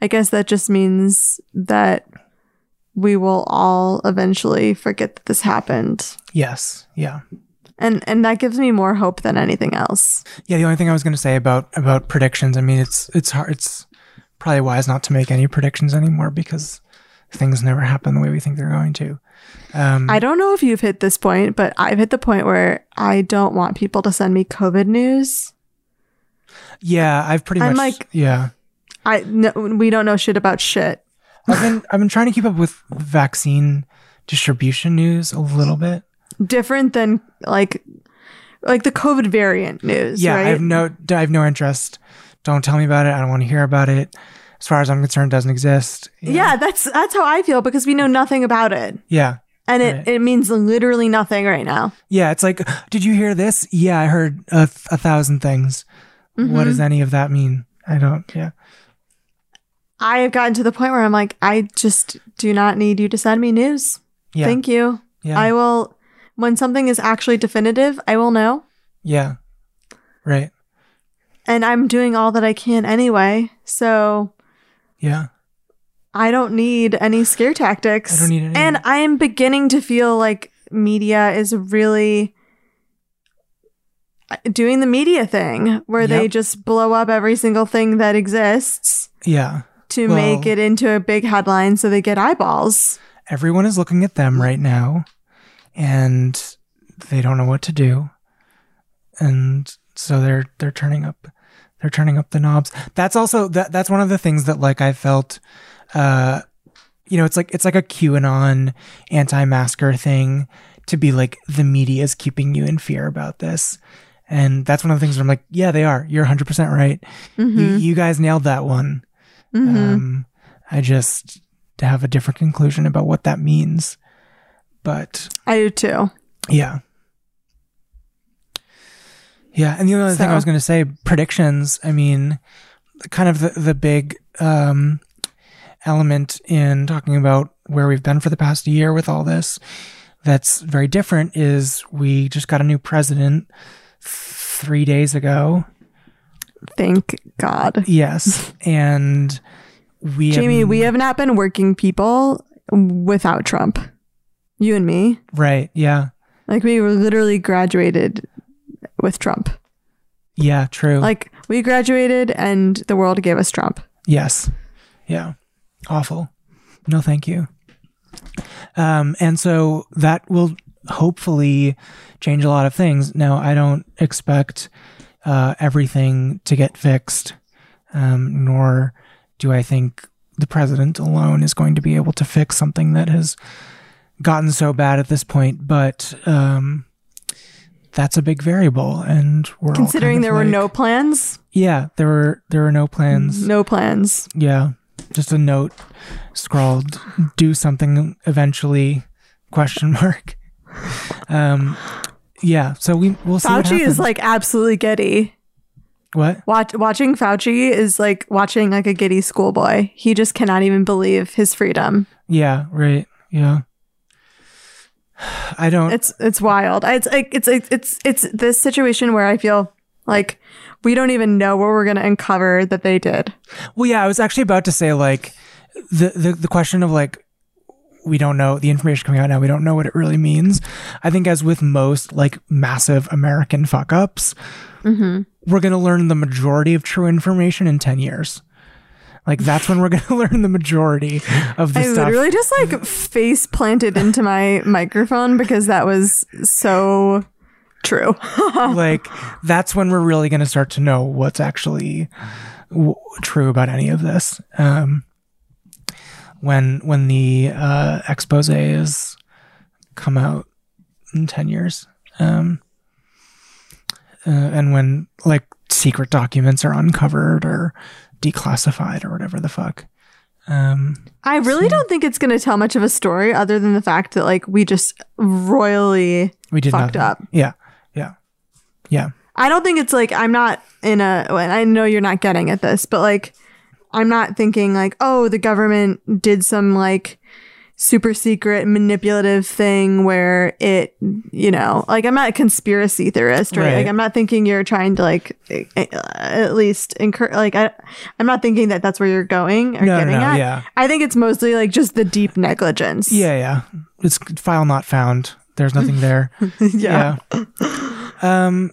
I guess that just means that we will all eventually forget that this happened. Yes. Yeah. And, and that gives me more hope than anything else. Yeah, the only thing I was going to say about about predictions, I mean, it's it's hard. It's probably wise not to make any predictions anymore because things never happen the way we think they're going to. Um, I don't know if you've hit this point, but I've hit the point where I don't want people to send me COVID news. yeah, I've pretty I'm much. like- yeah, I no, we don't know shit about shit. I've been I've been trying to keep up with vaccine distribution news a little bit. Different than like like the COVID variant news. Yeah, right? I have no I have no interest. Don't tell me about it. I don't want to hear about it. As far as I'm concerned, doesn't exist. yeah, that's that's how I feel because we know nothing about it, Yeah. and it Right. it means literally nothing right now. Yeah, it's like, did you hear this? Yeah, I heard a, a thousand things. Mm-hmm. What does any of that mean? I don't. Yeah. I have gotten to the point where I'm like, I just do not need you to send me news. Yeah. Thank you. Yeah. I will when something is actually definitive, I will know. yeah. Right. And I'm doing all that I can anyway. So Yeah. I don't need any scare tactics. I don't need any- And I am beginning to feel like media is really uh, doing the media thing where they just blow up every single thing that exists Yeah. to Well- make it into a big headline so they get eyeballs. Everyone is looking at them right now and they don't know what to do. And so they're they're turning up they're turning up the knobs. That's also that that's one of the things that like I felt uh you know, it's like it's like a QAnon anti-masker thing to be like the media is keeping you in fear about this. And that's one of the things where I'm like, yeah, they are. You're 100% right. You, you guys nailed that one. Um, I just have a different conclusion about what that means. But I do too. yeah. Yeah. And the other thing I was going to say predictions, I mean, kind of the, the big um, element in talking about where we've been for the past year with all this that's very different is we just got a new president three days ago. Thank God. Yes, and we Jamie, have, we have not been working people without Trump. You and me. right. Yeah, Like we were literally graduated with Trump. yeah, true. Like we graduated and the world gave us Trump. Yes. Yeah. Awful. No, thank you. Um, and so that will hopefully change a lot of things. Now, I don't expect uh, everything to get fixed, um, nor do I think the president alone is going to be able to fix something that has gotten so bad at this point. But um, that's a big variable, and we're Considering kind of there were like- no plans, yeah, there were there were no plans. no plans. Yeah, just a note scrawled, "Do something eventually?" Question mark. Um, yeah. So we we'll see. what Fauci is like absolutely giddy. what? Watch, watching Fauci is like watching like a giddy schoolboy. He just cannot even believe his freedom. Yeah. Right. Yeah. I don't. It's it's wild. It's like it's it's it's this situation where I feel like we don't even know what we're gonna uncover that they did. Well, yeah, I was actually about to say like the the the question of like we don't know the information coming out now. We don't know what it really means. I think as with most like massive American fuck ups, Mm-hmm. we're gonna learn the majority of true information in ten years. Like that's when we're gonna learn the majority of the stuff. I literally just like face planted into my microphone because that was so true. like that's when we're really going to start to know what's actually w- true about any of this um when when the uh exposes come out in 10 years um uh, and when like secret documents are uncovered or declassified or whatever the fuck um I really don't think it's going to tell much of a story other than the fact that like we just royally we did fucked nothing. up. yeah yeah yeah I don't think it's like I'm not in a. I know you're not getting at this, but like I'm not thinking like, oh, the government did some like super secret manipulative thing where it, you know, like I'm not a conspiracy theorist, right? Right. Like I'm not thinking you're trying to like at least encourage. Like I, I'm not thinking that that's where you're going or No, no, getting no, at. yeah. I think it's mostly like just the deep negligence. yeah yeah it's file not found there's nothing there yeah. Yeah. um.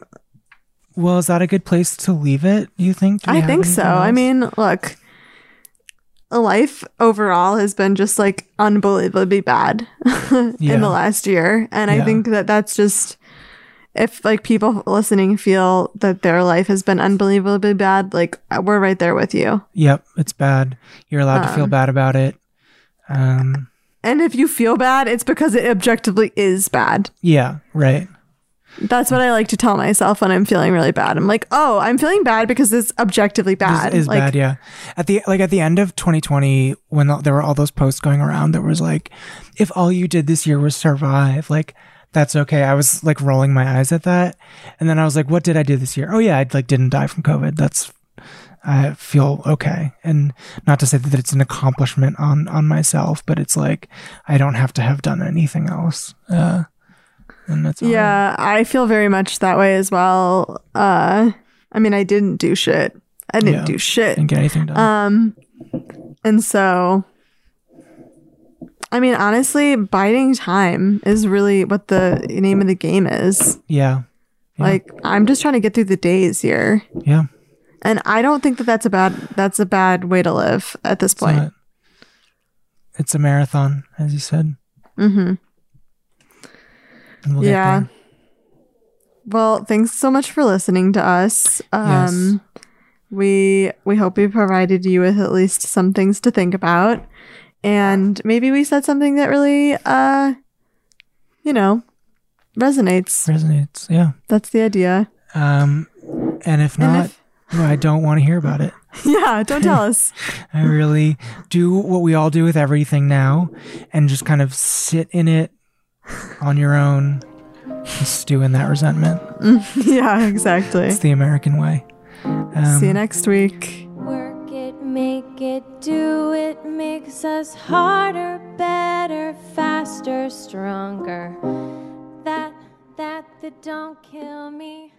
Well, is that a good place to leave it? You think? I think so. anything I mean, look, life overall has been just like unbelievably bad in Yeah. the last year. And I think that that's just if like people listening feel that their life has been unbelievably bad, like we're right there with you. Yep, it's bad. You're allowed to feel Um, bad about it. Um. And if you feel bad, it's because it objectively is bad. Yeah. Right. That's what I like to tell myself when I'm feeling really bad. I'm like, oh, I'm feeling bad because it's objectively bad. Is, is like, bad. Yeah. At the like at the end of 2020, when there were all those posts going around, that was like, if all you did this year was survive, like that's okay. I was like rolling my eyes at that, and then I was like, what did I do this year? Oh yeah, I like didn't die from COVID. That's I feel okay. And not to say that it's an accomplishment on on myself, but it's like I don't have to have done anything else. Uh, and that's all. Yeah, I feel very much that way as well. Uh I mean, I didn't do shit. I didn't Yeah. do shit. Didn't get anything done. Um and so I mean, honestly, biding time is really what the name of the game is. yeah. Yeah. Like, I'm just trying to get through the days here. Yeah. And I don't think that that's a bad that's a bad way to live at this It's point. not- It's a marathon, as you said. Mhm. And we'll yeah. Well, thanks so much for listening to us. Um we we hope we provided you with at least some things to think about. And maybe we said something that really uh you know resonates. Resonates. Yeah. That's the idea. Um, and if And not, if- well, I don't want to hear about it. yeah, don't tell us. I really do what we all do with everything now and just kind of sit in it on your own and stew in that resentment. yeah, exactly. It's the American way. Um, See you next week. Work it, make it, do it, makes us harder, better, faster, stronger. That, that, that don't kill me.